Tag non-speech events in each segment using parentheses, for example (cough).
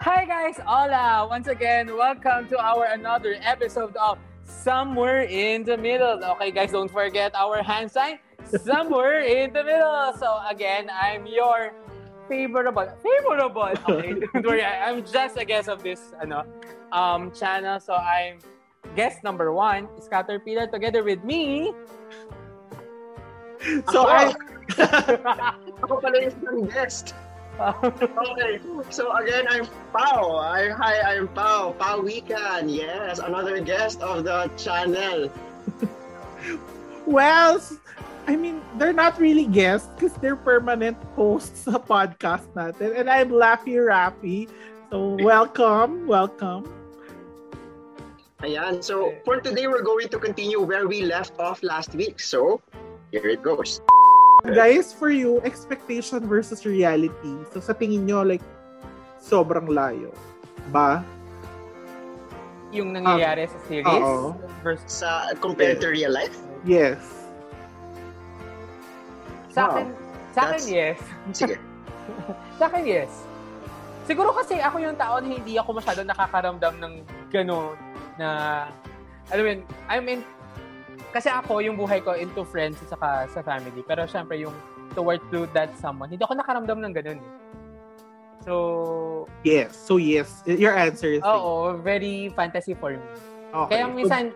Hi guys, hola! Once again, welcome to our another episode of Somewhere in the Middle. Okay guys, don't forget our hand sign, Somewhere (laughs) in the Middle. So again, I'm your favorable, favorable. Okay, (laughs) don't worry, I'm just a guest of this ano, um, channel. So I'm guest number one, is Caterpillar, together with me. So I (laughs) Ako pala yung guest. Okay, so again, I'm Pao. I, hi, I'm Pao. Pao Weekend. Yes, another guest of the channel. (laughs) well, I mean, they're not really guests because they're permanent hosts sa podcast natin. And I'm Laffy Rappy. So, welcome, welcome. Ayan, so for today, we're going to continue where we left off last week. So, here it goes. Guys, for you, expectation versus reality. So sa tingin nyo, like, sobrang layo. Ba? Yung nangyayari sa series oo. versus Sa compared to real life? Yes. sa Wow. akin, sa akin That's- yes. Sige. (laughs) Sa akin, yes. Siguro kasi ako yung tao na hindi ako masyado nakakaramdam ng gano'n na, alam mo yun, I'm in, kasi ako, yung buhay ko into friends at saka sa family. Pero syempre, yung towards to that someone, hindi ako nakaramdam ng gano'n eh. So, Yes. So yes. Your answer is oo, very fantasy for me. Okay. Kaya minsan,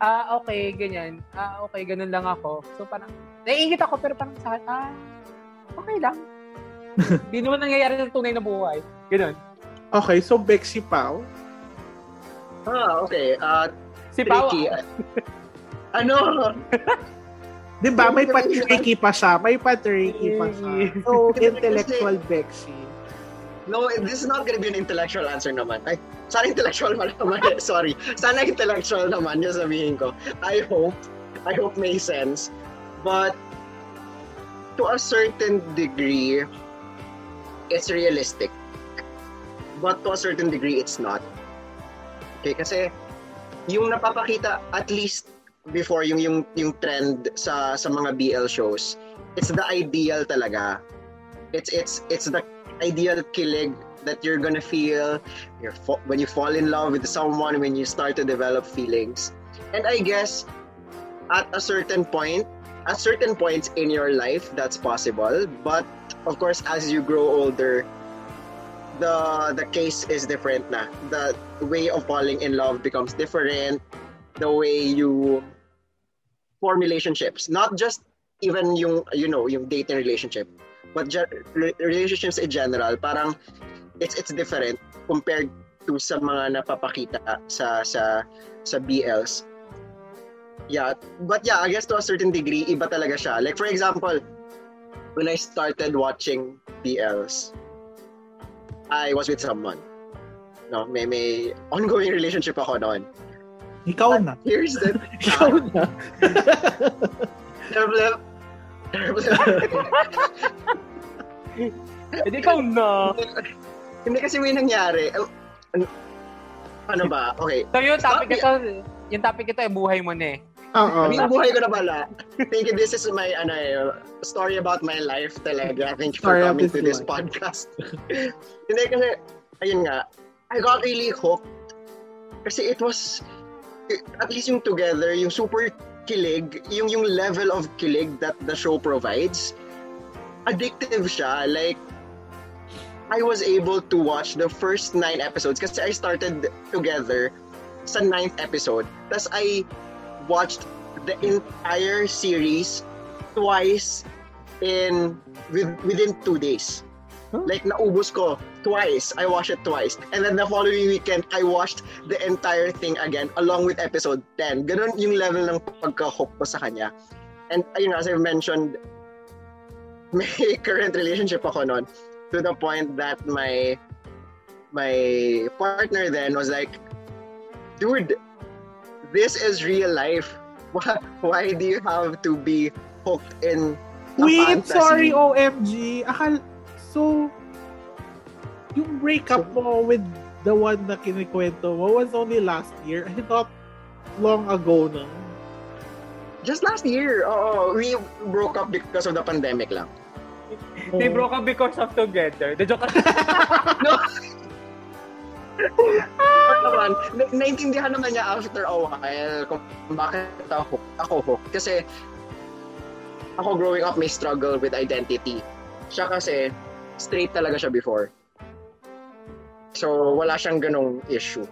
ah, okay, ganyan. Ah, okay, ganun lang ako. So parang, naiingit ako, pero parang sa akin, ah, okay lang. (laughs) Hindi naman nangyayari ng tunay na buhay. Ganun. Okay, so Bexy Pao. Ah, okay. Uh, Si Pao. (laughs) ano? (laughs) Di ba? May pa-tricky pa siya. May pa-tricky pa siya. (laughs) So, intellectual Bexy. No, this is not gonna be an intellectual answer naman. Ay, sana intellectual man naman. eh. (laughs) Sorry. Sana intellectual naman yung sabihin ko. I hope. I hope may sense. But to a certain degree, it's realistic. But to a certain degree, it's not. Okay, kasi yung napapakita at least before yung yung yung trend sa sa mga BL shows, it's the ideal talaga. It's it's it's the ideal kilig that you're gonna feel you're fa- when you fall in love with someone when you start to develop feelings. And i guess at a certain point at certain points in your life that's possible. But of course as you grow older the the case is different na. The way of falling in love becomes different the way you form relationships. Not just even yung you know yung dating relationship but ge- re- relationships in general parang it's it's different compared to sa mga napapakita sa sa sa BLs yeah but yeah I guess to a certain degree iba talaga siya. Like for example when I started watching BLs I was with someone. No may may ongoing (laughs) relationship ako noon Ikaw na. here's the (laughs) Ikaw na. (laughs) Hindi ikaw na. Hindi kasi may nangyari. An- Ano ba? Okay. So yung topic ito, yung topic ito ay buhay mo na eh. Oo. Yung buhay ko na pala? Thank you. This is my ano, eh, story about my life talaga. Thank you for Story coming to this life. podcast. (laughs) Hindi kasi, ayun nga, I got really hooked. Kasi it was, at least yung together, yung super kilig, yung yung level of kilig that the show provides, addictive siya. Like, I was able to watch the first nine episodes kasi I started together sa ninth episode. Tapos I watched the entire series twice in with, within two days. Huh? Like naubos ko twice. I watched it twice. And then the following weekend, I watched the entire thing again along with episode 10. Ganun yung level ng pagka-hook ko sa kanya. And ayun, as I've mentioned, (laughs) may current relationship ako noon to the point that my my partner then was like, dude, this is real life. (laughs) Why, why do you have to be hooked in Wait, fantasy? sorry, OMG. Akal, so, yung breakup mo with the one na kinikwento mo was only last year. I thought long ago na. Just last year, oo, we broke up because of the pandemic lang. (laughs) They broke up because of together. The joke (laughs) No, Or naman, na- naintindihan naman niya after a while kung bakit ako, ako hooked. Kasi, ako growing up may struggle with identity. Siya kasi, straight talaga siya before. So, wala siyang ganong issue.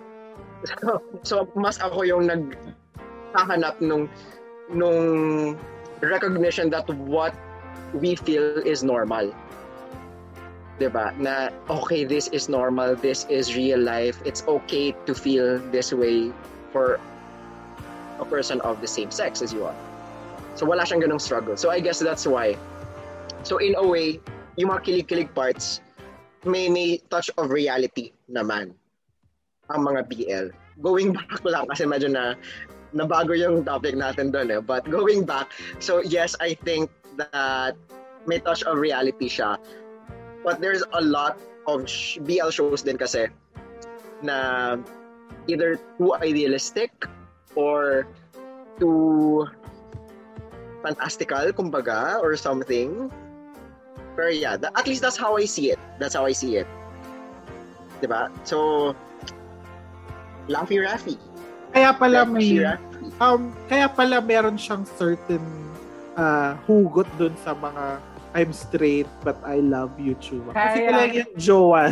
So, so mas ako yung naghahanap nung nung recognition that what we feel is normal. 'Di ba? Na okay, this is normal, this is real life. It's okay to feel this way for a person of the same sex as you are. So wala siyang ganong struggle. So I guess that's why. So in a way, yung mga kilig-kilig parts, may may touch of reality naman ang mga BL. Going back lang kasi medyo na nabago yung topic natin doon eh. But going back, so yes, I think that may touch of reality siya. But there's a lot of BL shows din kasi na either too idealistic or too fantastical, kumbaga, or something. Pero yeah, tha- at least that's how I see it. That's how I see it. Diba? So, Laffy Raffy. Kaya pala Laffy may Raffy. um kaya pala meron siyang certain uh, hugot dun sa mga I'm straight but I love you Chuma. Kasi Kaya- talaga yung jowa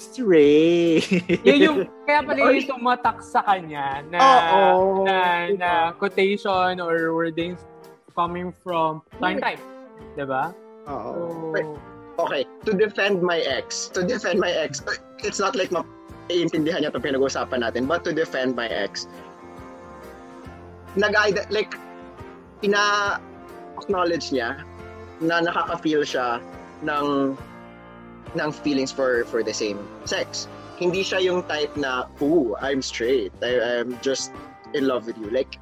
straight. (laughs) Yun yung, kaya pala yung tumatak sa kanya na, Oo. na, Diba? na quotation or wordings coming from time type. Diba? So, Okay, to defend my ex, to defend my ex, it's not like maiintindihan niya itong pinag-uusapan natin, but to defend my ex, nag like, ina-acknowledge niya na nakaka-feel siya ng ng feelings for for the same sex. Hindi siya yung type na, ooh, I'm straight. I, I'm just in love with you. Like,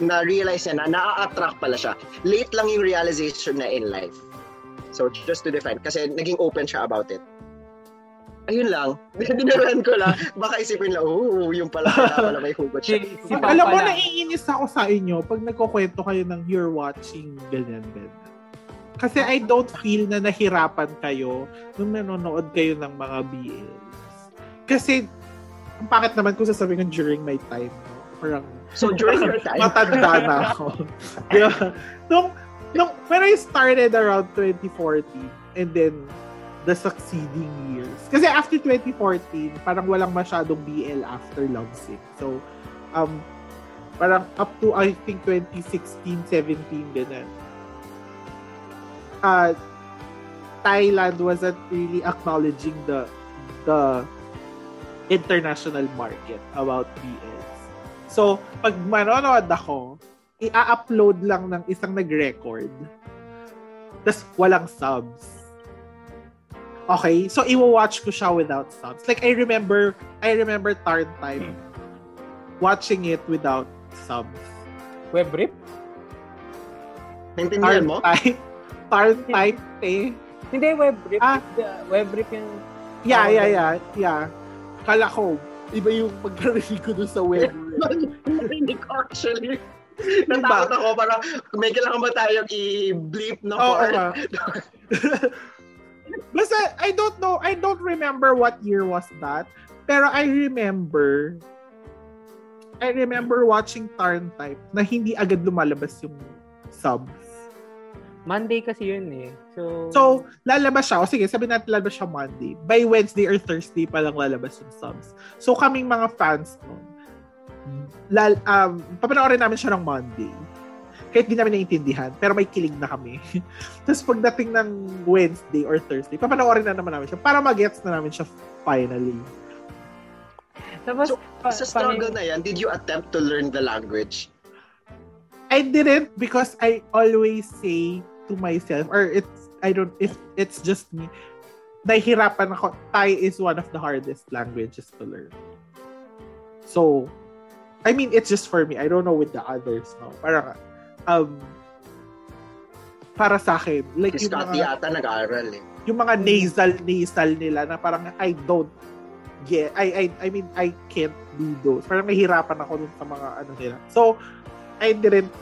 na-realize niya na na-attract pala siya. Late lang yung realization na in life. So, just to defend. Kasi naging open siya about it. Ayun lang. (laughs) Dinaraan ko lang. Baka isipin lang, oh, yung pala, pala may hugot siya. (laughs) Si- si alam mo, naiinis ako sa inyo pag nagkukwento kayo ng you're watching ganyan, ganyan. Kasi I don't feel na nahirapan kayo nung nanonood kayo ng mga BLs. Kasi, ang pakit naman kung sasabihin ko during my time? Parang So, during your time, matanda na ako. (laughs) yeah. Nung, nung, when I started around 2014, and then, the succeeding years. Kasi after 2014, parang walang masyadong BL after Lovesick. So, um, parang up to, I think, 2016, 17, ganun. Uh, Thailand wasn't really acknowledging the the international market about BLs. So, pag manonood ako, i-upload lang ng isang nag-record. Tapos walang subs. Okay? So, i-watch ko siya without subs. Like, I remember, I remember Tarn Time watching it without subs. Web rip? naintindihan Tarn mo? Time. (laughs) Tarn Time, eh. Hindi, web rip. Ah. Web rip yung... Yeah, yeah, yeah, yeah. Kala ko, iba yung pagkarinig ko dun sa web. Hindi ko actually. Natakot ako, parang may kailangan ba tayong i-bleep no Oo part? nga. (laughs) Basta, I don't know, I don't remember what year was that. Pero I remember, I remember watching Tarn Type na hindi agad lumalabas yung subs. Monday kasi yun eh. So, So, lalabas siya. O sige, sabi natin lalabas siya Monday. By Wednesday or Thursday pa lang lalabas yung subs. So, kaming mga fans nun, lal, um, papanoorin namin siya ng Monday. Kahit di namin naiintindihan, pero may kilig na kami. (laughs) Tapos pagdating ng Wednesday or Thursday, papanoorin na naman namin siya para magets na namin siya finally. tapos, So, pa- Sa struggle paano- na yan, did you attempt to learn the language? I didn't because I always say to myself, or it's, I don't, if it's just me, nahihirapan ako. Thai is one of the hardest languages to learn. So, I mean, it's just for me. I don't know with the others, no? Parang, um, para sa akin, like Si yung Scott mga, yata nag-aaral eh. yung mga nasal, nasal nila na parang I don't get, I, I, I mean, I can't do those. Parang nahihirapan ako dun sa mga ano nila. So, I didn't,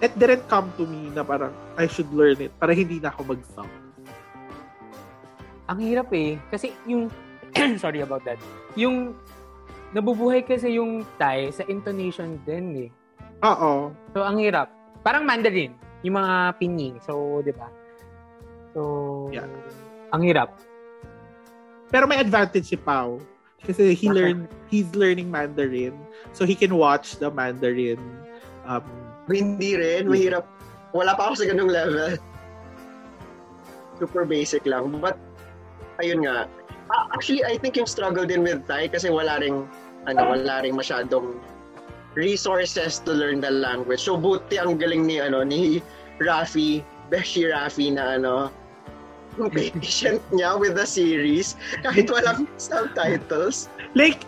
it didn't come to me na parang I should learn it para hindi na ako mag-sub. Ang hirap eh. Kasi yung (clears throat) sorry about that. Yung nabubuhay kasi yung Thai sa intonation din eh. Oo. So ang hirap. Parang Mandarin, yung mga pinyin. So, 'di ba? So, Yeah. ang hirap. Pero may advantage si Pao. Kasi he Bakit? learn he's learning Mandarin. So he can watch the Mandarin um Hindi rin, mahirap. Wala pa ako sa ganung level. Super basic lang. But, ayun nga. Ah, actually, I think yung struggle din with Thai kasi wala ring, ano, wala ring masyadong resources to learn the language. So, buti ang galing ni, ano, ni Rafi, Beshi Rafi na, ano, patient niya with the series kahit walang subtitles. like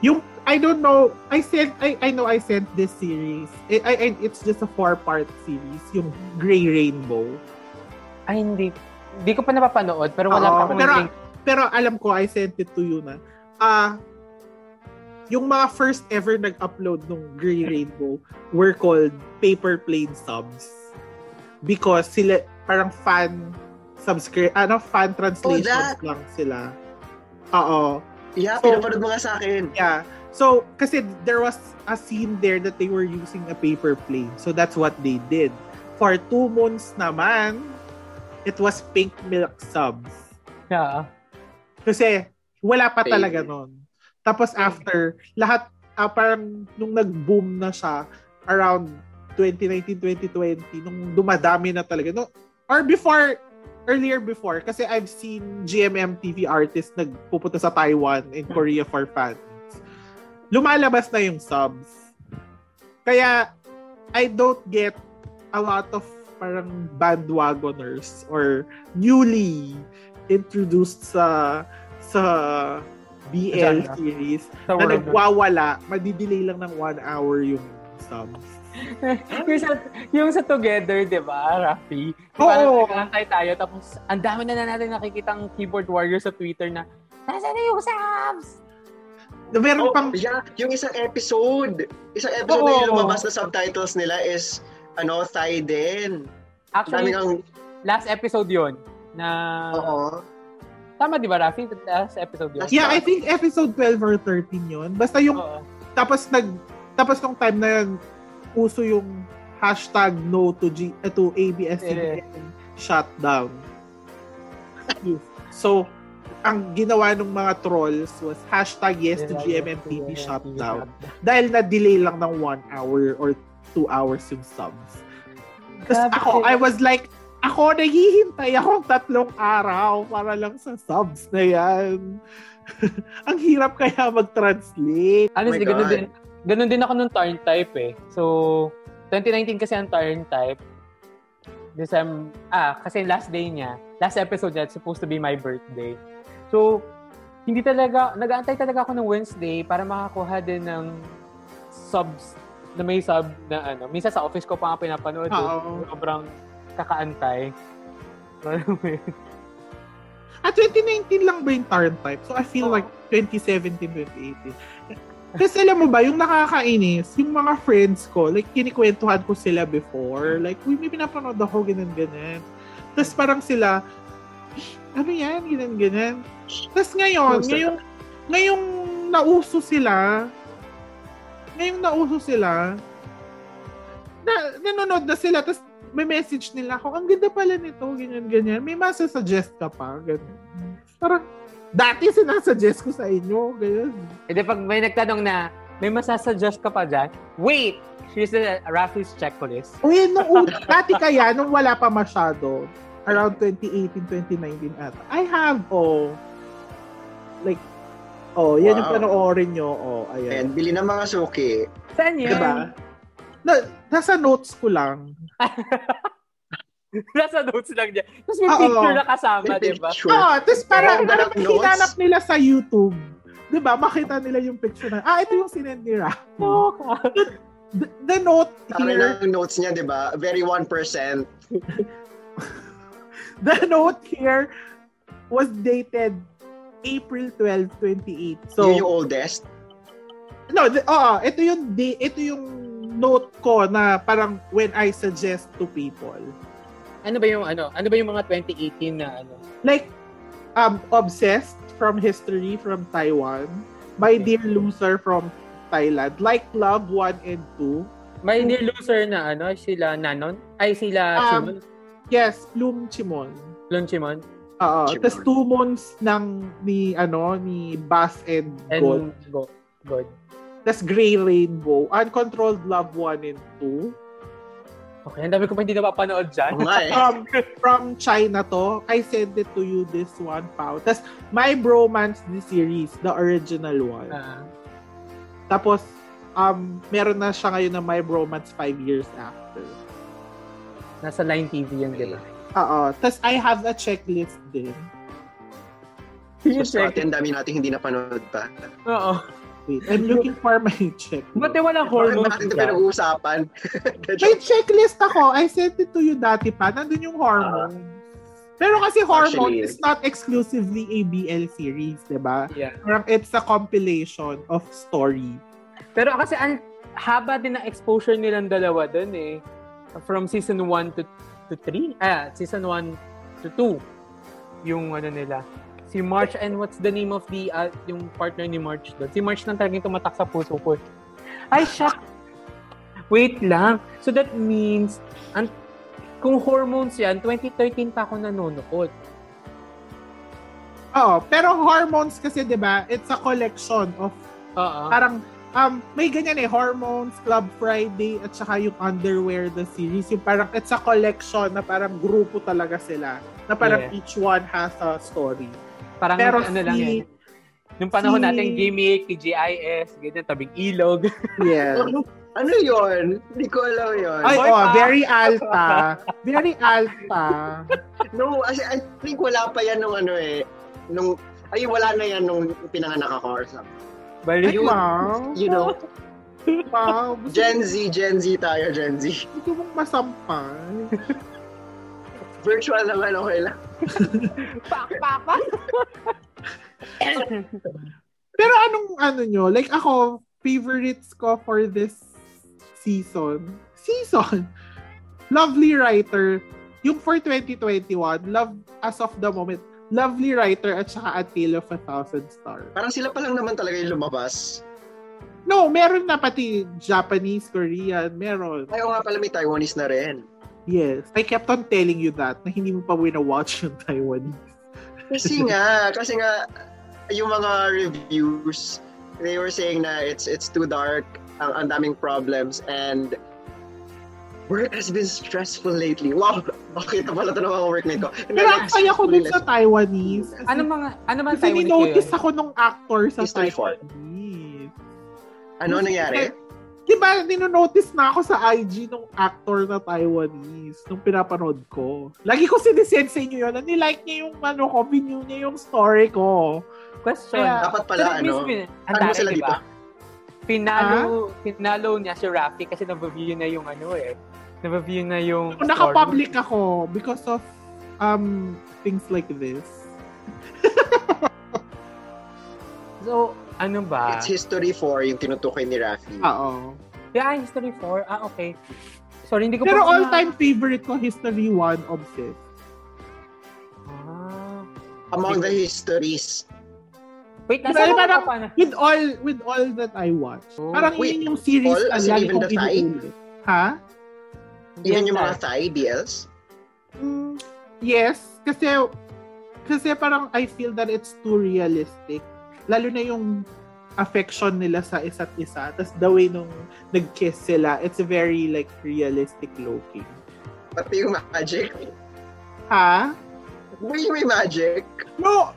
yung I don't know I sent I I know I sent this series I, I I- it's just a four part series yung Gray Rainbow Ay, hindi. Hindi ko pa napapanood, pero wala Oo, pa pero- link. pero alam ko I sent it to you na ah yung mga first ever nag-upload ng Gray Rainbow were called paper plane subs because sila parang fan subscribe ano fan translations that. lang sila oo Yeah, So- pinapanood mo nga sa akin. Yeah. So, kasi there was a scene there that they were using a paper plane. So, that's what they did. For two months naman, it was pink milk subs. Yeah. Kasi, wala pa Baby. talaga nun. Tapos after, lahat, ah, parang nung nag-boom na siya, around 2019-2020, nung dumadami na talaga. No, or before, earlier before, kasi I've seen GMM TV artists nagpupunta sa Taiwan and Korea for fans. Lumalabas na yung subs. Kaya, I don't get a lot of parang bandwagoners or newly introduced sa sa BL Genre. series na world. nagwawala, madidelay lang ng one hour yung subs. (laughs) yung, sa, yung sa Together, di ba, Rafi? Oo. Parang tayo, tapos ang dami na na natin nakikitang keyboard warrior sa Twitter na, Nasaan na yung subs? Na Meron Oh, pang, yeah, yung isang episode. Isang episode na Oo. yung lumabas na subtitles nila is ano, Thai din. Actually, Dami kang, last episode yon na... oo. Tama, di ba, Rafi? Last episode yun. Yeah, I think episode 12 or 13 yun. Basta yung, Oo. tapos nag, tapos nung time na yun, uso yung hashtag no to G, eh, to ABS-CBN shutdown. (laughs) So, ang ginawa ng mga trolls was hashtag yes to GMMTV shutdown. Dahil na-delay lang ng one hour or two hours yung subs. Tapos ako, I was like, ako, naghihintay akong tatlong araw para lang sa subs na yan. (laughs) ang hirap kaya mag-translate. Honestly, Oh ganun din, ganun din ako nung turn type eh. So, 2019 kasi ang turn type. December, ah, kasi last day niya, last episode niya, it's supposed to be my birthday. So, hindi talaga, nag-aantay talaga ako ng Wednesday para makakuha din ng subs na may sub na ano. Minsan sa office ko pa nga pinapanood. eh. Oo. Sobrang kakaantay. At (laughs) 2019 lang ba yung turn type? So I feel Oo. like 2017, 2018. Kasi alam mo ba, yung nakakainis, yung mga friends ko, like, kinikwentuhan ko sila before. Like, uy, may pinapanood ako, ganun, ganun. Tapos parang sila, "Eh, ano yan, ganun, ganun. Tapos ngayon, Gusto- ngayong, ngayong nauso sila, ngayong nauso sila, na, nanonood na sila, tapos may message nila ako, ang ganda pala nito, ganyan, ganyan. May masasuggest ka pa, ganyan. Parang, dati sinasuggest ko sa inyo, ganyan. E di pag may nagtanong na, may masasuggest ka pa dyan? Wait! Here's the Rafi's checklist. Uy, nung una, (laughs) dati kaya, nung wala pa masyado, around 2018, 2019 ata, I have, oh, like, oh, yan yung Wow. panoorin nyo, oh, ayan. And bili ng mga suki. Saan yun? Diba? Na, nasa notes ko lang. (laughs) Nasa notes lang niya. Tapos may Oo. picture na kasama, May di ba? picture. Oo, tapos parang, notes- hinanap nila sa YouTube. Di ba? Makita nila yung picture na, ah, ito yung sinend ni Ra. No, The, the note Sabi here, ng notes niya, di ba? Very 1%. (laughs) the note here was dated April 12, 28. So, Yun yung oldest. no, the, oo, ito yung da- ito yung note ko na parang when I suggest to people. ano ba yung ano? Ano ba yung mga 2018 na ano? Like, um, Obsessed from History from Taiwan. My Dear Loser from Thailand. Like Love 1 and 2. May dear loser na ano, sila Nanon? Ay, sila Um, Chimon? Yes, Bloom Chimon. Lon Chimon? Oo. Tapos two months ng ni ano ni Bass and, And Gold. Go. God. Tapos Grey Rainbow. Uncontrolled Love 1 and 2. Okay, ang dami ko pa hindi napapanood dyan. Nga eh. From, from China to. I sent it to you this one, Pao. Tapos My Bromance the series, the original one. Ah, Tapos, um, meron na siya ngayon na My Bromance five years after. nasa Line TV yun, di ba? Oo. Tapos I have a checklist din. So, Scotty, ang dami natin hindi napanood pa. Oo. Wait, I'm looking for my checklist. Ba't walang Bakit hormones natin ito pinag-uusapan? (laughs) May checklist ako. I sent it to you dati pa. Nandun yung hormones. Pero kasi hormone Actually, is not exclusively a BL series, di ba? Yeah. Parang it's a compilation of story. Pero kasi ang haba din ng exposure nilang dalawa dun eh. From season 1 to, to 3. Ah, season 1 to 2. Yung ano nila. Si March and what's the name of the uh, yung partner ni March doon? Si March nang talagang tumatak sa puso ko. Ay, shit! Wait lang. So that means, ang, kung hormones yan, 2013 pa ako nanonood. Oo. Pero hormones kasi, di ba, it's a collection of Oo. parang um may ganyan eh hormones club friday at saka yung underwear the series yung parang it's a collection na parang grupo talaga sila na parang Yeah. each one has a story Parang pero ano lang si- yan. Nung panahon si- natin, gimmick, TGIS, ganyan, tabing ilog. (laughs) yeah ano yon? Hindi ko alam yon. ay Boy oh pa. very alta very alta No, I, I think wala pa yan nung ano eh. Nung, ay wala na yan nung pinanganak ako or something. Balik. ay wow You know, (laughs) gusto, Gen Z, Gen Z tayo, Gen Z. gusto mong masampal (laughs) Virtual naman, okay lang. (laughs) pak, pak, pak. pero anong ano nyo like ako favorites ko for this season season lovely writer yung for 2021 love as of the moment lovely writer at saka a tale of a thousand stars Parang sila pa lang naman talaga yung lumabas. no meron na pati Japanese Korean meron Ay, oo nga pala, may Taiwanese na rin. yes I kept on telling you that na hindi mo pa wina-watch yung Taiwanese Kasi (laughs) nga, kasi nga, yung mga reviews, they were saying na it's it's too dark, ang, ang daming problems, and work has been stressful lately. Wow! Bakit pala ito ng mga workmate ko. And pero then, ang saya ko dun sa Taiwanese kasi, ano mga, ano man kasi Taiwanese ni-notice kayo? ako nung actor sa four. Taiwanese Ano nangyari? Di ba, ninonotice na ako sa IG nung actor na Taiwanese nung pinapanood ko. Lagi ko sinisend sa inyo yun. na nilike niya yung ano ko, view niya yung story ko. Question. Kaya- Dapat pala, ano? dami, sila di dito? Pinalo, pinalo niya si Rafi kasi nabaview na yung ano eh. Nabaview na yung Kung nakapublic ako because of um things like this. (laughs) So, ano ba? It's History 4, yung tinutukoy ni Rafi. Oo. Yeah, History 4. Ah, okay. Sorry, hindi ko Pero pa- all-time favorite ko, History 1, Obsessed. Ah. Among the histories. Wait, nasa parang- ka pa na? With all with all that I watch. Oh. Parang Wait, yun yung series all na lagi kong inuulit. Ha? Even Yes, yung mga Thai BLs. Mm, yes, kasi kasi parang I feel that it's too realistic. Lalo na yung affection nila sa isa't isa. Tapos the way nung nag-kiss sila, it's very like realistic looking. Pati yung magic. Ha? May, may magic. No,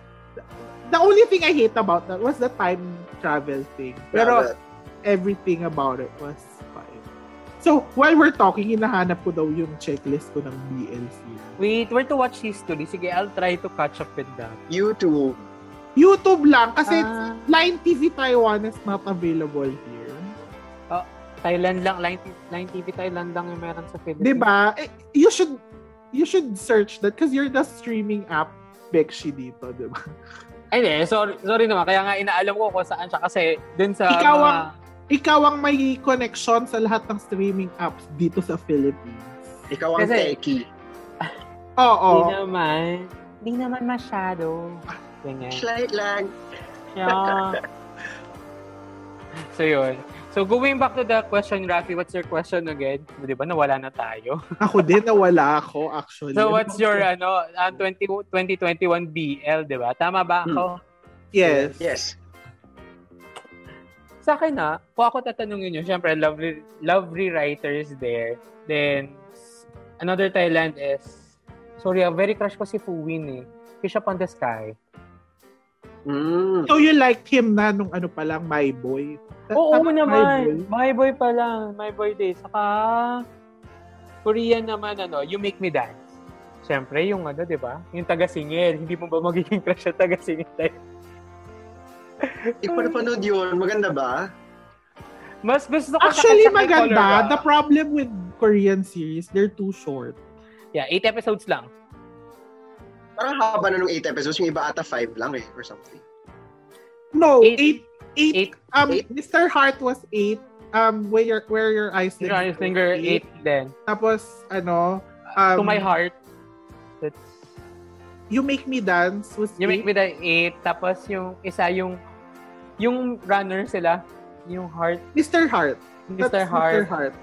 the only thing I hate about that was the time travel thing. Pero everything about it was fine. So, while we're talking, hinahanap ko daw yung checklist ko ng BLC. Wait, where to watch history? Sige, I'll try to catch up with that. YouTube. YouTube lang kasi Ah. Line TV Taiwan is not available here. Thailand lang, Line, Line TV Thailand lang yung meron sa Philippines. 'Di ba? Eh, you should you should search that because you're the streaming app Bekshi dito, 'di ba? Ay, hindi. Sorry, sorry naman. Kaya nga inaalam ko kung saan siya kasi dun sa Ikaw mga... ang- Ikaw ang may connection sa lahat ng streaming apps dito sa Philippines. Ikaw ang Kasi- techie. (laughs) Oo. Hindi naman. Di naman masyado. (laughs) Ganyan. Slight lang. Yeah. (laughs) so yun. So going back to the question, Rafi, what's your question again? Di ba nawala na tayo? (laughs) Ako din, nawala ako actually. So what's your ano uh, 20, 2021 BL, di ba? Tama ba ako? Yes. Yes. Sa akin na, kung ako tatanungin nyo, syempre, love, re- love rewriters there. Then, another Thailand is, sorry, ah, very crush ko si Fu Win eh. Fish Up on the Sky. Mm. So you liked him na nung ano pa lang, My Boy? Oo Tama, My Boy? naman. My boy pa lang. My boy day. Saka, Korean naman, ano, You Make Me Dance. Siyempre, yung ano, di ba? Yung taga-singil. Hindi mo ba magiging crush sa taga-singil tayo? Napanood yun. Maganda ba? Mas gusto ko Actually, sa- sa Color maganda. The problem with Korean series, they're too short. Yeah, eight episodes lang. Parang haba na nung 8 episodes. Yung iba ata 5 lang eh. Or something. No, Eight. eight, eight, Eight. um, Eight? Mr. Heart was eight. Um, where your, where your eyes Your Honest Finger, eight then. Tapos, ano, um, to My Heart, that's You Make Me Dance was You Make eight. Me the Eight. Tapos yung isa, yung yung runner sila. Yung Heart. Mr. Heart. Mr. That's Heart. Mr. Heart.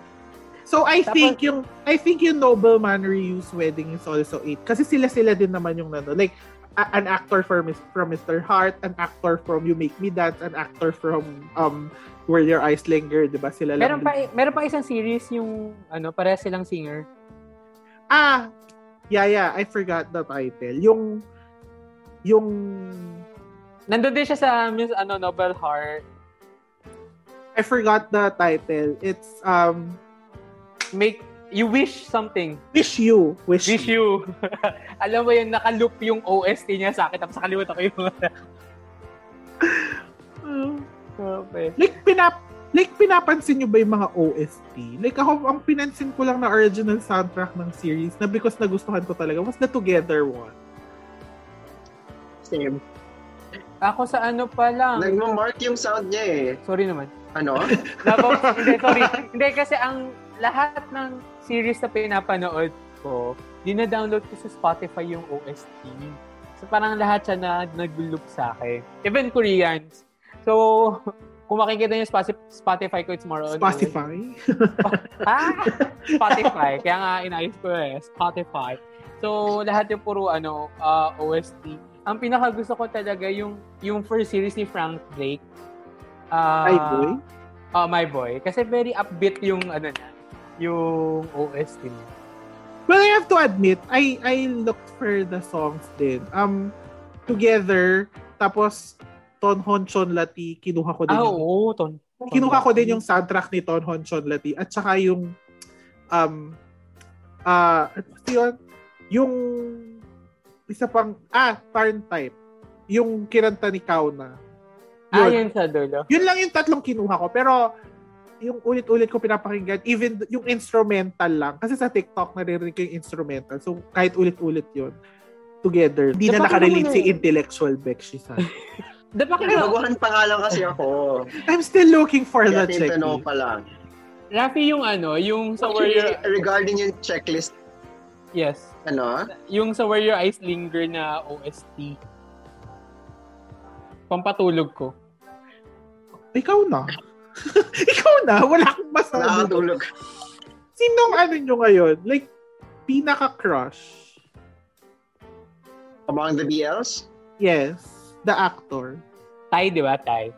So I Tapos- think yung I think yung Nobleman Reuse Wedding is also eight. Kasi sila-sila din naman yung nano. Like a- an actor from from Mr. Heart, an actor from You Make Me Dance, an actor from um Where Your Eyes Linger, 'di ba? Sila Meron lang. pa, meron pa isang series yung, ano, pareha silang singer. Ah, yeah, yeah. I forgot the title. Yung yung Nandun din siya sa, Miss, ano, Nobel Heart. I forgot the title. It's um Make, you wish something. Wish You. Wish, Wish you. (laughs) Alam mo yun, nakaloop yung OST niya sa akin, tapos nakalimutan ko yung (laughs) Uh, Okay. like pinap like pinapansin niyo ba yung mga OST? Like ako ang pinansin ko lang na original soundtrack ng series na because nagustuhan ko talaga was the Together one. Same. Ako sa ano pa lang. Nagmamark yung sound niya eh. Sorry naman. Ano? (laughs) Nabab- hindi, sorry. Hindi, kasi ang lahat ng series na pinapanood ko, dina-download ko sa Spotify yung OST. So, parang lahat siya na nag-loop sa akin. Even Koreans. So, kung makikita niyo Spotify, ko, it's more on... Spotify. Ah! Spotify. Kaya nga inayos ko eh. Spotify. So, lahat yung puro ano, ah, OST. Ang pinaka gusto ko talaga yung yung first series ni Frank Drake. Ah, My boy. Oh, My Boy. Kasi very upbeat yung ano na, yung OST niya. Well, I have to admit, I I looked for the songs din. Um Together, tapos Ton Hon Chon Lati, kinuha ko din. Ah, yung- oo, ton. kinuha ko din yung soundtrack ni Ton Hon Chon Lati at saka yung um ah ba yun? Yung isa pang ah Tarn type yung kinanta ni Kauna. Ah, Yun. yun sa dulo. Yun lang yung tatlong kinuha ko pero yung ulit-ulit ko pinapakinggan even yung instrumental lang kasi sa TikTok naririnig ko yung instrumental so kahit ulit-ulit yun together hindi na nakarelate si eh. intellectual Beck Shisan. (laughs) Dapat ka, baguhan pa nga lang kasi ako. I'm still looking for Kaya the checklist. pa lang. Rafi yung ano, yung sa Actually, Where Your, regarding yung checklist, yes, ano, yung sa Where Your Eyes Linger na OST. Pampatulog ko. Ikaw na. (laughs) Ikaw na. Wala akong masabi. nakakatulog. Sinong ano nyo ngayon? Like, pinaka-crush? Among the BLs? Yes. The actor. Tay, di ba? Tay.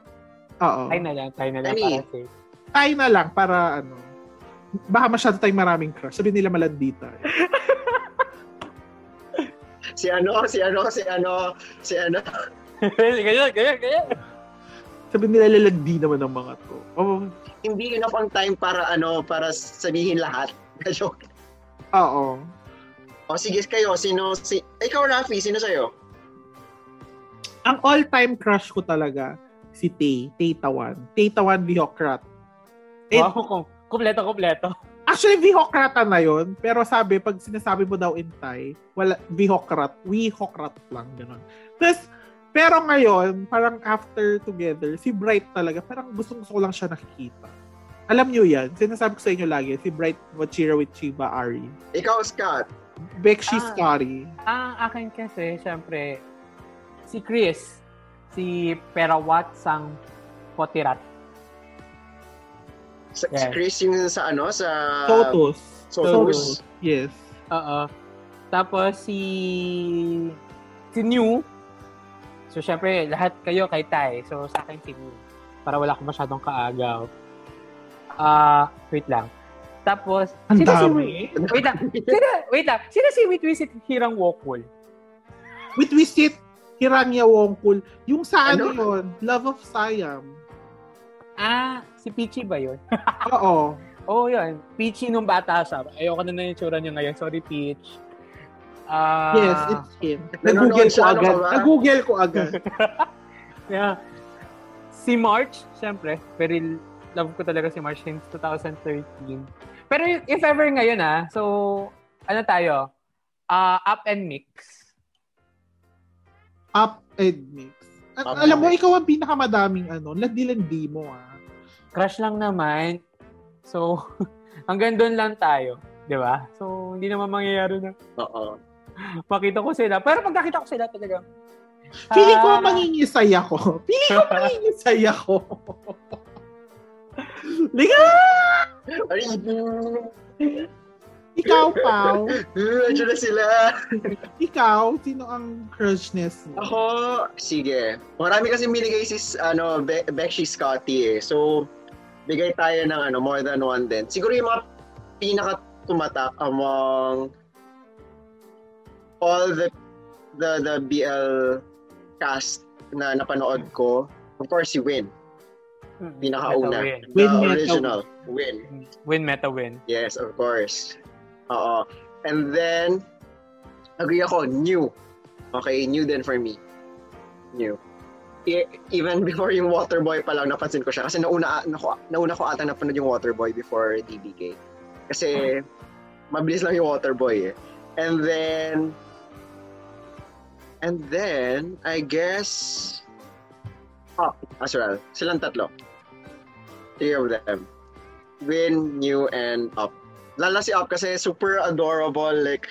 Oo. Tay na lang, tay na lang Ani? para safe. Tayo na lang para ano. Baka masyado tayong maraming crush. Sabi nila malandi tayo. Si ano, si ano, si ano, si ano. (laughs) ganyan, ganyan, ganyan. Sabi nila lalandi naman ng mga to. Oh, Hindi enough ang time para ano, para sabihin lahat. (laughs) Joke. oo. O sige kayo, sino, si, ikaw Rafi, sino sa'yo? Ang all-time crush ko talaga, si Tay. Tay Tawan. Tay Tawan Vihokrat. Eh, Wow, kum- kumpleto, kumpleto. Actually, Vihokrata na yon Pero sabi, pag sinasabi mo daw in Thai, wala, Vihokrat. Vihokrat lang, gano'n. Tapos, pero ngayon, parang after together, si Bright talaga, parang gusto gusto ko lang siya nakikita. Alam niyo yan, sinasabi ko sa inyo lagi, si Bright Wachira with Chiba Ari. Ikaw, Scott. Bekshi Ah. Story. Ang akin kasi, syempre, si Chris, si Perawat Sang Potirat. Sa, Yeah. Si Chris yung sa ano, sa... Sotos. Sotos. Yes. Oo. Tapos si si New. So syempre lahat kayo kay Tai. So sa akin si. Para wala akong masyadong kaagaw. Ah, wait lang. Tapos Ang sino si dami. Wait lang. Sino, wait lang. Sino si Witwisit Hirang Wokul? With Wisit, Hiranya Wongkul. Yung sa ano, Ano? yun? Love of Siam. Ah, si Peachy ba 'yon? (laughs) Oo. Oo, oh, yun. Peachy nung bata siya. Ayoko na na yung tsura niya ngayon. Sorry, Peach. Ah, yes, it's him. Nag-google ko siya, ano agad. ba? Nag-google ko agad. (laughs) Yeah. Si March, syempre, very love ko talaga si March since 2013. Pero if ever ngayon ah, so ano tayo? Ah, up and mix. Up and mix. At Up alam and mo, mix. ikaw ang pinakamadaming ano, landi-landi mo ah. Crush lang naman. So (laughs) hanggang doon lang tayo, 'di ba? So hindi naman mangyayari na Oo. Makita ko sila. Pero pag nakita ko sila talaga. Feeling ko ah, mangingisay ako. (laughs) Feeling ko (laughs) mangingisay ako. (laughs) Liga! Ikaw, Pao. Medyo na sila. Ikaw, sino ang crushness mo? Ako, sige. Marami kasi binigay si ano, Be- Bekshi Scotty eh. So, bigay tayo ng ano, more than one din. Siguro yung mga pinaka tumatak among all the the the BL cast na napanood ko. Of course, si Win. Pinakauna. Meta The Win, Meta original. Win. win. Win, meta win. Yes, of course. Oo. And then, agree ako, new. Okay, new din for me. New. E- even before yung Waterboy pa lang, napansin ko siya. Kasi nauna, naku, nauna ko ata napanood yung Waterboy before DBK. Kasi, mabilis lang yung Waterboy eh. And then, and then, I guess, Up as well. Silang tatlo. Three of them. Win, New, and Up. Lalo si Up kasi super adorable. Like,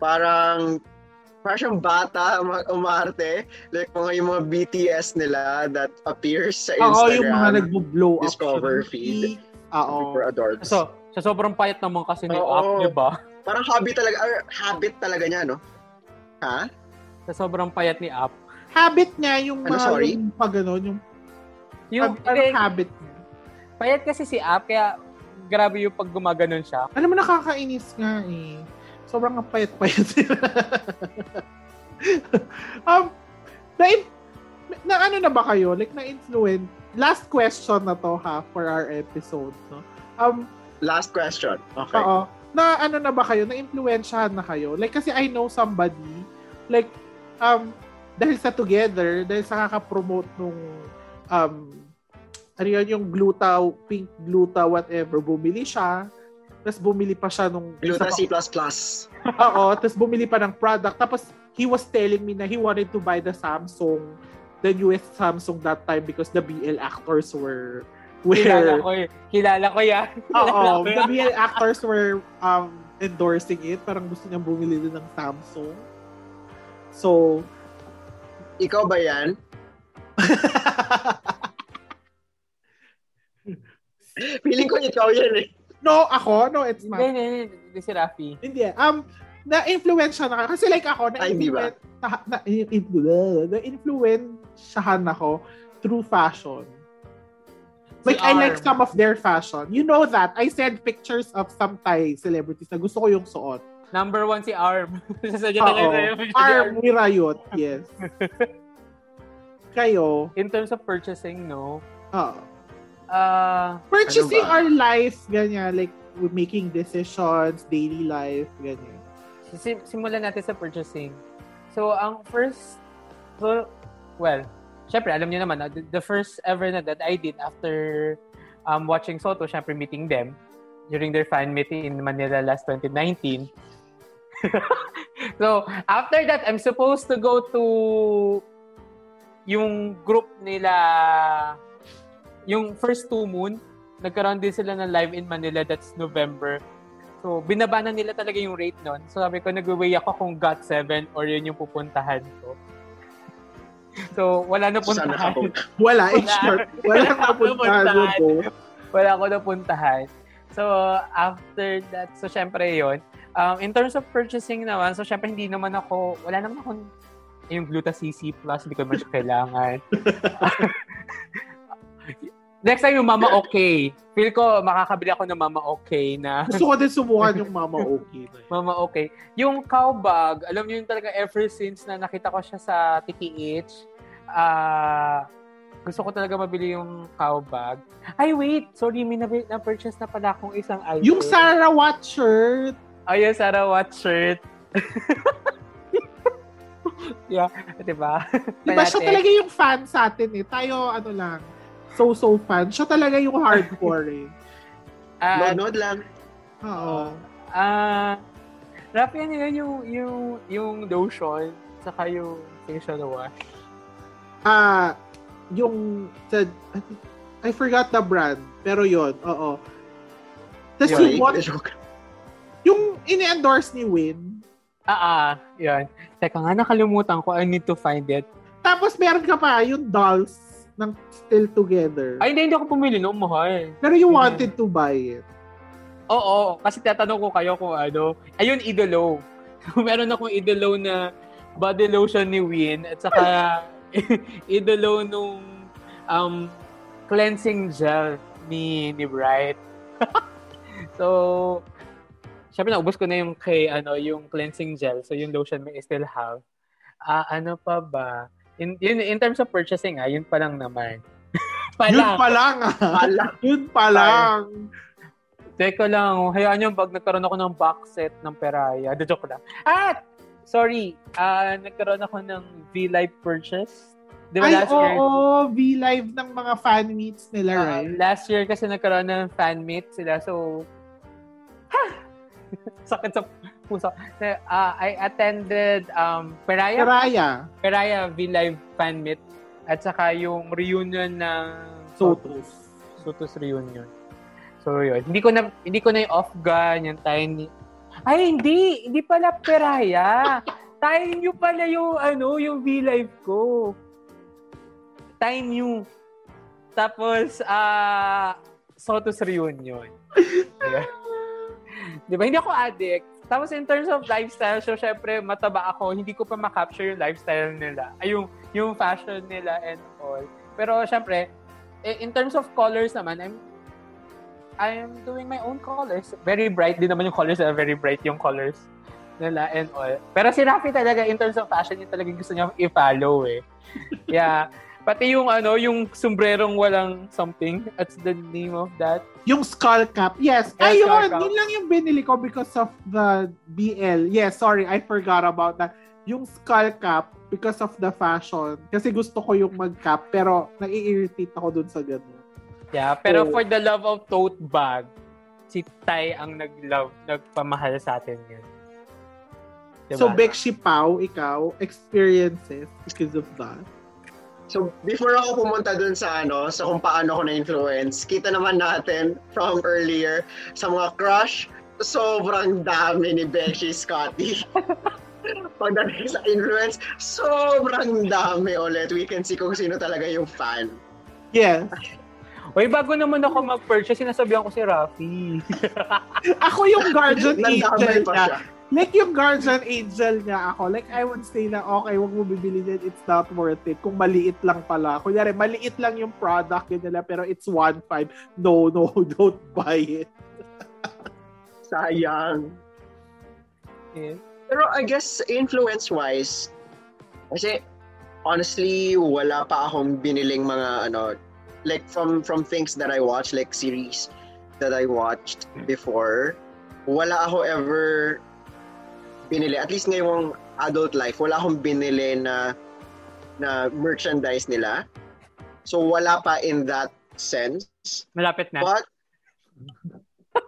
parang parang siyang bata ma- umarte. Like, mga yung mga BTS nila that appears sa Oo, Instagram. yung mga nagbo-blow up. Discover feed. Oo. Super adored. So, sa sobrang payat naman kasi ni Oo. Up, di ba? parang hobby talaga, or habit talaga niya, no? Ha? Sa sobrang payat ni Up. Habit niya yung Ano, mga sorry? yung pag ano, yung Yung, pag, hindi, habit niya. payat kasi si Up, kaya grabe yung pag gumaganon siya. Alam mo, nakakainis nga eh. Sobrang ang payat-payat nila. (laughs) um, na, na ano na ba kayo? Like, na-influence? Last question na to ha, for our episode. No? Um, Last question. Okay. Oo. Na ano na ba kayo? Na-influensyahan na kayo? Like, kasi I know somebody, like, um, dahil sa Together, dahil sa kakapromote nung, um, ano yun, yung gluta, pink gluta, whatever, bumili siya. Tapos bumili pa siya nung... Gluta C++. pa- (laughs) Oo, tapos bumili pa ng product. Tapos he was telling me na he wanted to buy the Samsung, the newest Samsung that time because the BL actors were Kilala were ko eh. Kilala ko yan. (laughs) Oo, Kilala the. BL actors were um endorsing it. Parang gusto niyang bumili din ng Samsung. So, Ikaw ba yan? (laughs) Feeling ko ikaw yan eh. no, ako, no, it's not. Hindi, hindi, hindi. Hindi si Rafi. Hindi. Um, na-influence siya na Kasi like ako, na-influence, na, na-influensyahan ako through fashion. Like, I like some of their fashion. You know that. I send pictures of some Thai celebrities na gusto ko yung suot. Number one si Arm. Sasadya na kayo sa'yo. Arm Wirayot, yes. (laughs) Kayo, In terms of purchasing, no. Oo. Ah, Purchasing Ano ba? our life, ganyan, like, we're making decisions, daily life, ganyan. sim- simulan natin sa purchasing. So, ang first, so, well, syempre, alam niyo naman, ah, the, the first ever na that I did after um, watching Soto, syempre meeting them during their fan meeting in Manila last 2019. (laughs) so, after that, I'm supposed to go to yung group nila, yung first two moon, nagkaroon din sila ng live in Manila, that's November. So, binaba na nila talaga yung rate nun. So, sabi ko, nag-weigh ako kung GOT7 or yun yung pupuntahan ko. (laughs) So, wala na puntahan. (laughs) Wala, in Wala. short. Wala Wala na puntahan puntahan. wala ako napuntahan. So, after that, so syempre yon um, in terms of purchasing naman, so syempre hindi naman ako, wala naman ako yung Gluta-CC Plus, hindi ko naman siya kailangan. (laughs) Next time yung Mama Okay. Feel ko makakabili ako ng Mama Okay na Gusto ko din subukan yung Mama Okay na yun. (laughs) Mama Okay. Yung cow bag, alam niyo yung talaga ever since na nakita ko siya sa TTH, ah gusto ko talaga mabili yung cow bag. Ay, wait! Sorry, may nabi- na-purchase na pala akong isang item. Yung Sarah Watt shirt. Ay, yung Sarah Watt shirt. (laughs) yeah, diba? Diba siya talaga yung fan sa atin eh. Tayo, ano lang, so-so fan. Siya talaga yung hardcore eh. Ah, Nood lang. Oo. Ah, Rafi, ano yun yung, yung, yung lotion, saka yung facial wash. Ah, yung, sa, I forgot the brand, pero yon oo. Tapos Yun. yung, what, (laughs) ini-endorse ni Win, Ah, ah, yun. Teka nga, nakalimutan ko. I need to find it. tapos meron ka pa yung dolls ng Still Together. Ay, hindi, hindi ako pumili noong mahal. Pero you wanted to buy it. Oo, kasi tatanong ko kayo kung ano. Ayun, Idolo. (laughs) Meron akong Idolo na body lotion ni Win at saka (laughs) Idolo nung um, cleansing gel ni ni Bright. (laughs) so, syempre naubos ko na yung kay ano, yung cleansing gel. So, yung lotion may still have. Ah, ano pa ba? In, in, in terms of purchasing, ah, yun pa lang naman. (laughs) pa Yun lang. pa lang ah. Yun pa lang. Teka lang, hayaan nyo, pag nagkaroon ako ng box set ng Peraya, the joke lang. At, sorry, ah nagkaroon ako ng V-Live purchase. Di ba Ay, last oo, year? V-Live ng mga fan meets nila, ah, right? last year kasi nagkaroon ng fan meet sila, so, ha! (laughs) Sakit sa puso. Ah, I attended um, Peraya, Karaya. Peraya V-Live fan meet at saka yung reunion ng Sotos. Sotos reunion. So yun, hindi ko na hindi ko na yung off gun, yung tiny. Ay hindi, hindi pala Peraya. (laughs) Time new pala yung ano, yung V-Live ko. Time new. Tapos ah Sotos reunion. Yeah. (laughs) Di ba? Hindi ako addict. Tapos in terms of lifestyle, so syempre mataba ako, hindi ko pa ma-capture yung lifestyle nila. Ay, yung, yung fashion nila and all. Pero syempre, eh, in terms of colors naman, I'm I'm doing my own colors. Very bright din naman yung colors. eh. Very bright yung colors nila and all. Pero si Rafi talaga, in terms of fashion, yung talagang gusto niya i-follow eh. Yeah. Pati yung ano, yung sombrerong walang something. That's the name of that. Yung skull cap. Yes. Yeah, Ayun, yun lang yung binili ko because of the BL. Yes, sorry, I forgot about that. Yung skull cap because of the fashion. Kasi gusto ko yung mag-cap pero nai-irritate ako dun sa ganun. Yeah, pero Oh. for the love of tote bag, si Tay ang nag-love, nagpamahal sa atin yun. Diba? So, Bekshi Pau, ikaw, experiences because of that. So, before ako pumunta dun sa ano, sa kung paano ako na-influence, kita naman natin from earlier sa mga crush, sobrang dami ni Beshi Scotty. (laughs) Pagdating sa influence, sobrang dami ulit. We can see kung sino talaga yung fan. Yes. Uy, bago naman ako mag-purchase, sinasabihan ko si Rafi. Ako yung guardian angel Nandamay pa niya. Like yung guardian angel niya ako. Like I would say na okay, wag mo bibili din. It's not worth it. Kung maliit lang pala. Kunyari, maliit lang yung product yun nila pero it's 1.5. No, no, (laughs) don't buy it. (laughs) Sayang. Yeah. Pero I guess influence-wise, kasi honestly, wala pa akong biniling mga ano, like from from things that I watch, like series that I watched before, wala ako ever binili. At least ngayong adult life, wala akong binili na na merchandise nila. So wala pa in that sense. Malapit na. But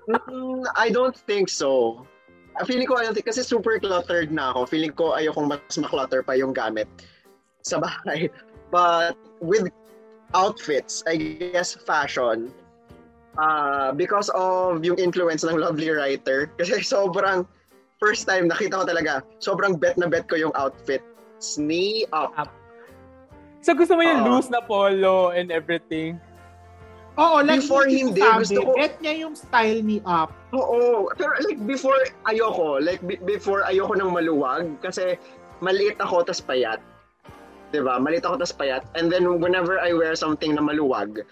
mm, I don't think so. Ah, Feeling ko, I don't think, kasi super cluttered na ako. Feeling ko ayokong mas maklutter pa yung gamit sa bahay. (laughs) But with outfits, I guess fashion, uh, because of yung influence ng lovely writer. (laughs) Kasi sobrang, first time nakita ko talaga, sobrang bet na bet ko yung outfit. Snee up. Up. So gusto mo yung Oo. loose na polo and everything? Oo, like Before yung hindi, sabi, gusto ko- bet niya yung style ni Up. Oo. Pero like before, ayoko. Like be- before, ayoko ng maluwag. Kasi maliit ako, tas payat. 'Di ba? Maliit ako, tas payat. And then whenever I wear something na maluwag,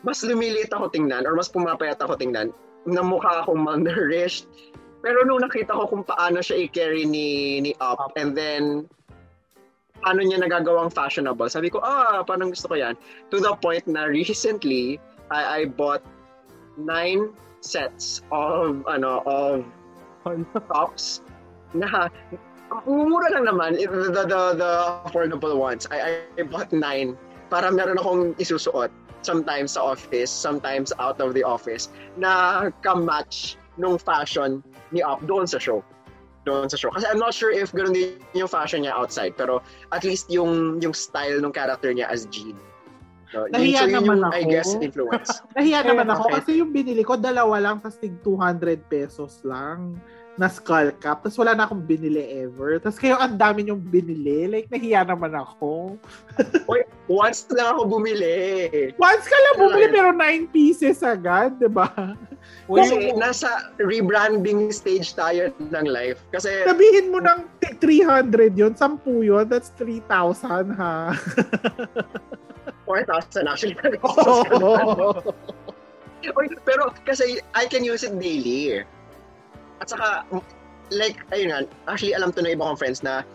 mas lumiliit ako tingnan or mas pumapayat ako tingnan. Na mukha akong malnourished. Pero nung nakita ko kung paano siya i-carry ni, ni Up, and then paano niya nagagawang fashionable, sabi ko, ah, parang gusto ko yan. To the point na recently, I, I bought nine sets of ano of tops na mura lang naman the, the, the, the affordable ones. I, I bought nine para meron akong isusuot sometimes sa office sometimes out of the office na ka-match nung fashion ni Up doon sa show. Doon sa show. Kasi I'm not sure if ganoon din yung fashion niya outside pero at least yung yung style ng character niya as Jean. So, yun, Nahiya so yun naman yung, ako. I guess influence. (laughs) Nahiya naman (laughs) ako kasi yung binili ko, dalawa lang, tapos tig 200 pesos lang na skull cap. Tapos wala na akong binili ever. Tapos kayo ang dami yung binili. Like, nahiya naman ako. (laughs) once lang ako bumili Once ka lang bumili, pero 9 pieces agad, di ba? Kasi nasa rebranding stage tayo ng life. Kasi, Sabihin mo ng tig 300 yun, 10 yun, that's 3,000 ha. (laughs) 4,000 actually. (laughs) Oy, pero kasi I can use it daily. At saka, like, ayun nga, actually alam to na iba kong friends na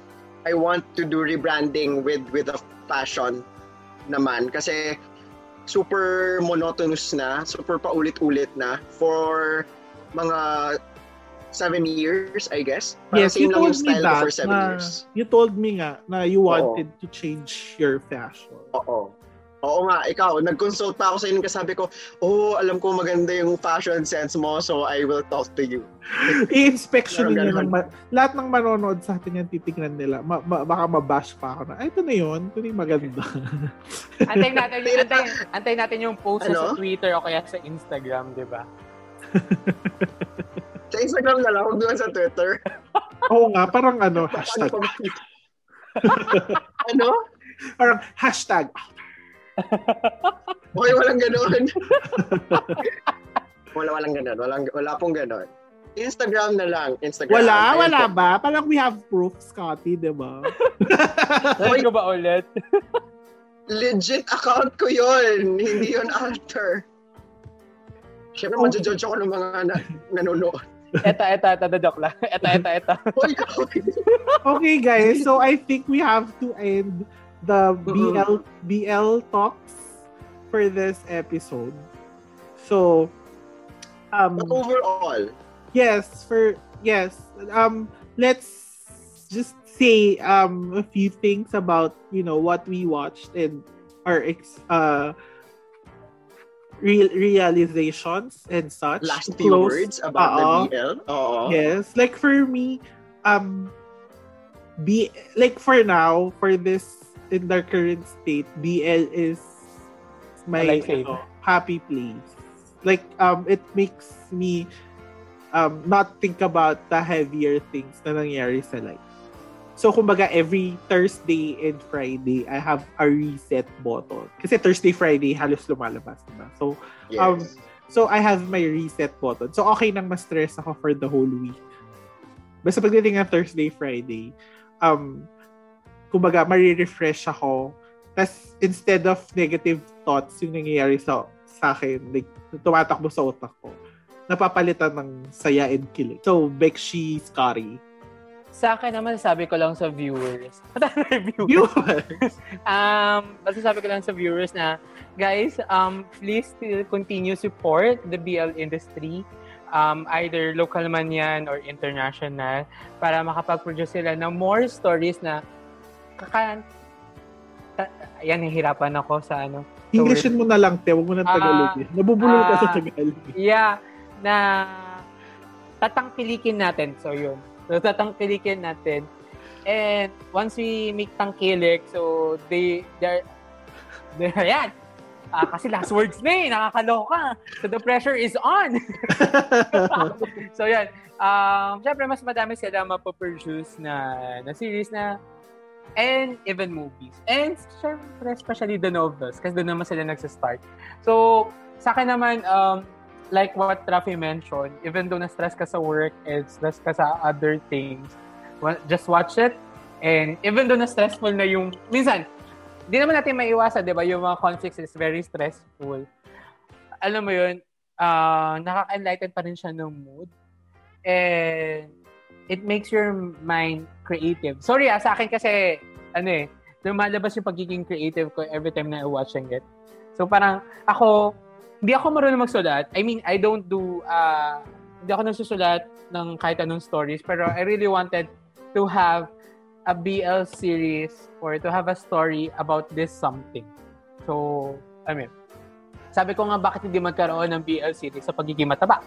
I want to do rebranding with with a fashion naman kasi super monotonous na, super paulit-ulit na for mga seven years, I guess. Parang Yes, same you lang yung told me style ko that. for seven na, years. You told me nga na you Oo. wanted to change your fashion. Oo. Oo nga, ikaw, nag-consult pa ako sa inyo kasi sabi ko, oh, alam ko maganda yung fashion sense mo, so I will talk to you. (laughs) I-inspection ganun. ng ma- lahat ng manonood sa atin yan titignan nila. Ma- ma- baka mabash pa ako na, ay, ito na yun. Ito na yung maganda. (laughs) Antayin natin, antayin, antayin natin yung post na sa Ano? Twitter o kaya sa Instagram, di ba? (laughs) Sa Instagram na lang, huwag doon sa Twitter. Oo nga, parang ano, hashtag. ano? Parang hashtag. (laughs) Okay, walang ganon. (laughs) wala, walang ganon. Walang, wala pong ganon. Instagram na lang. Instagram. Wala, Ayun wala ba? Parang we have proof, Scotty, di ba? Ay, (laughs) ko ba ulit? Legit account ko yon Hindi yon alter. Siyempre, Oh. oh. ako ng mga na, nanonood. Eta, eta, eta, the joke lang. Eta, eta, eta. Okay, guys. So, I think we have to end the. BL BL talks for this episode. So, um, But overall, yes, for yes, um, let's just say um a few things about you know what we watched and our ex uh real realizations and such. last few Close- words about Oo. the BL. Oo. Yes, like for me, um, be like for now, for this in the current state, BL is my ano, happy place. Like um, it makes me um not think about the heavier things na nangyari sa life. So, kumbaga, every Thursday and Friday, I have a reset button. Kasi Thursday, Friday, halos lumalabas, diba? So, Yes. Um, So, I have my reset button. So, okay nang ma-stress ako for the whole week. Basta pagdating ng Thursday, Friday, um, kumbaga, marirefresh ako. Tapos, instead of negative thoughts yung nangyayari sa, sa akin, like, tumatakbo sa utak ko, napapalitan ng saya and kilig. So, Bekshi Scary. Sa akin naman, sabi ko lang sa viewers. (laughs) viewers. Viewers! (laughs) Um, basta sabi ko lang sa viewers na, guys, um, please still continue support the BL industry. Um, either local man yan or international para makapag-produce sila ng more stories na kaka... ta- Ayan, nahihirapan ako sa ano. Englishin mo na lang, te. Huwag mo nang Tagalog. eh. Nabubulol ka sa ah, Tagalog. Yeah, na tatangkilikin natin. So, yun. So, tatangkilikin natin. And once we make tangkilik, so they, they're, they're, yan. Ah, kasi last words na eh, nakakaloka. So the pressure is on. (laughs) so yan. Um, Siyempre, mas madami sila mapoproduce na, na series na and even movies. And syempre, especially the novels kasi doon naman sila nagsa-start. So, sa akin naman, um, like what Rafi mentioned, even though na-stress ka sa work and stress ka sa other things, just watch it. And even though na-stressful na yung, minsan, di naman natin maiwasan, di ba? Yung mga conflicts is very stressful. Alam mo yun, uh, nakaka-enlighten pa rin siya ng mood. And it makes your mind creative. Sorry ah, sa akin kasi, ano eh, lumalabas yung pagiging creative ko every time na watching it. So parang, ako, hindi ako marunong magsulat. I mean, I don't do, uh, hindi ako nagsusulat ng kahit anong stories, pero I really wanted to have a BL series or to have a story about this something. So, I mean, sabi ko nga bakit hindi magkaroon ng BL series sa pagiging mataba.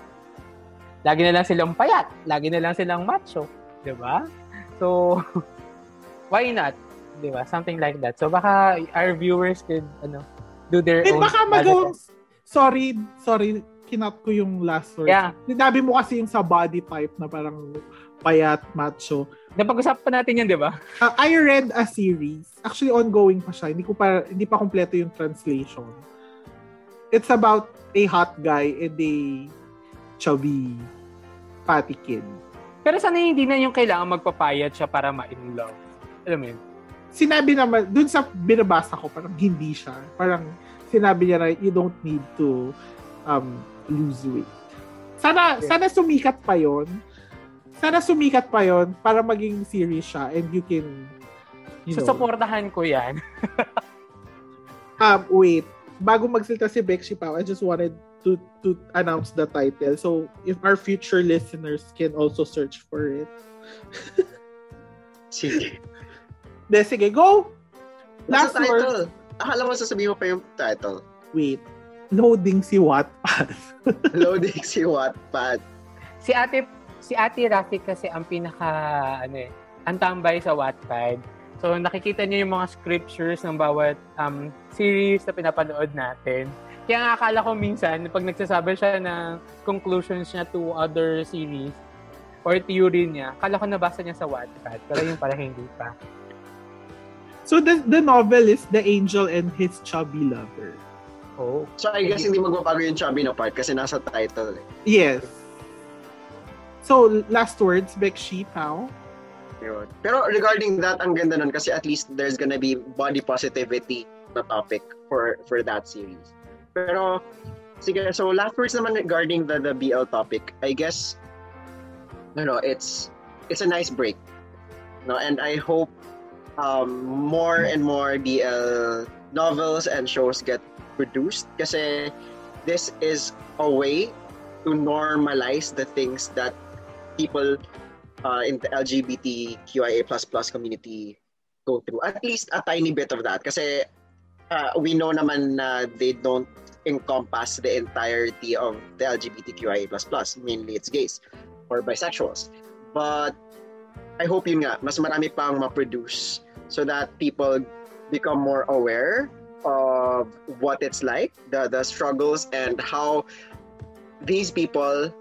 Lagi na lang silang payat. Lagi na lang silang macho. Di ba? So, (laughs) why not? Di ba? Something like that. So, baka our viewers could, ano, do their And own... baka magawang, sorry, sorry, kinat ko yung last word. Yeah. Sinabi mo kasi yung sa body type na parang payat, macho. Napag-usapan natin yan, di ba? Uh, I read a series. Actually, ongoing pa siya. Hindi ko pa, hindi pa kompleto yung translation. It's about a hot guy and a chubby fatty kid. Pero sana hindi na yung kailangan magpapayat siya para ma-in love. Alam mo yun? Sinabi naman, dun sa binabasa ko, parang hindi siya. Parang sinabi niya na you don't need to um, lose weight. Sana, Yeah. sana sumikat pa yon sana sumikat pa yon para maging series siya and you can you know, Susuportahan ko yan. (laughs) um, wait, bago magsalita si Bexy Pao, I just wanted to to announce the title. So, if our future listeners can also search for it. (laughs) Sige. De, sige, go! Last Nasa word. title. Akala mo sasabihin mo pa yung title. Wait. Loading si Wattpad. (laughs) Loading si Wattpad. Si ate, si ate Rafi kasi ang pinaka, ano eh, ang tambay sa Wattpad. So, nakikita niyo yung mga scriptures ng bawat um, series na pinapanood natin. Kaya nga akala ko minsan, pag nagsasabi siya ng conclusions niya to other series or theory niya, akala ko nabasa niya sa Wattpad. Pero yung pala hindi pa. So, the, the novel is The Angel and His Chubby Lover. Oh. So I guess hindi magbabago yung chubby na part kasi nasa title eh. Yes. So, last words, Bexy Pao. Yun. Pero regarding that, ang ganda nun kasi at least there's gonna be body positivity na topic for for that series. Pero, sige, so last words naman regarding the, the BL topic, I guess, you know, it's it's a nice break. No, and I hope um, more and more BL novels and shows get produced kasi this is a way to normalize the things that people uh, in the LGBTQIA++ community go through. At least a tiny bit of that. Kasi uh, we know naman na they don't encompass the entirety of the LGBTQIA++. Mainly it's gays or bisexuals. But I hope yun nga, mas marami pang ma-produce so that people become more aware of what it's like, the, the struggles and how these people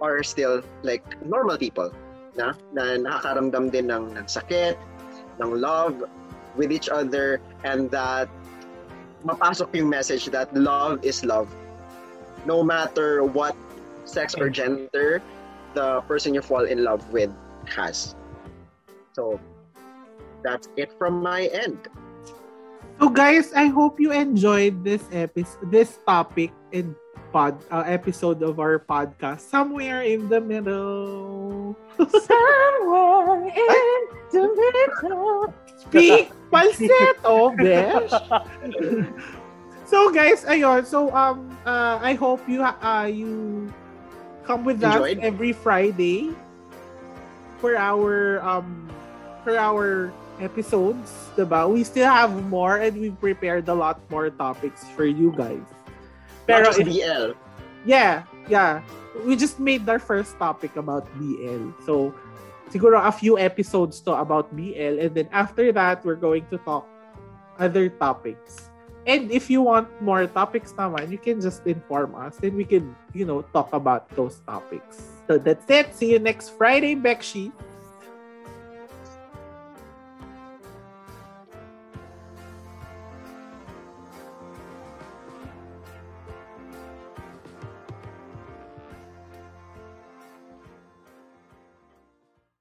are still like normal people na, na nakakaramdam din ng, ng sakit, ng love with each other and that mapasok yung message that love is love. No matter what sex or gender the person you fall in love with has. So, that's it from my end. So guys, I hope you enjoyed this episode, this topic and pod uh, episode of our podcast. Somewhere in the middle. (laughs) Somewhere in the middle. Speak falsetto, besh. so guys, ayun. So um uh, I hope you ha- uh, you come with us every Friday for our um for our episodes, diba? We still have more and we've prepared a lot more topics for you guys. Pero Not BL. yeah, yeah. We just made our first topic about BL. So, siguro a few episodes to about BL. And then after that, we're going to talk other topics And if you want more topics naman, you can just inform us and we can, you know, talk about those topics. So that's it. See you next Friday, Bekshi.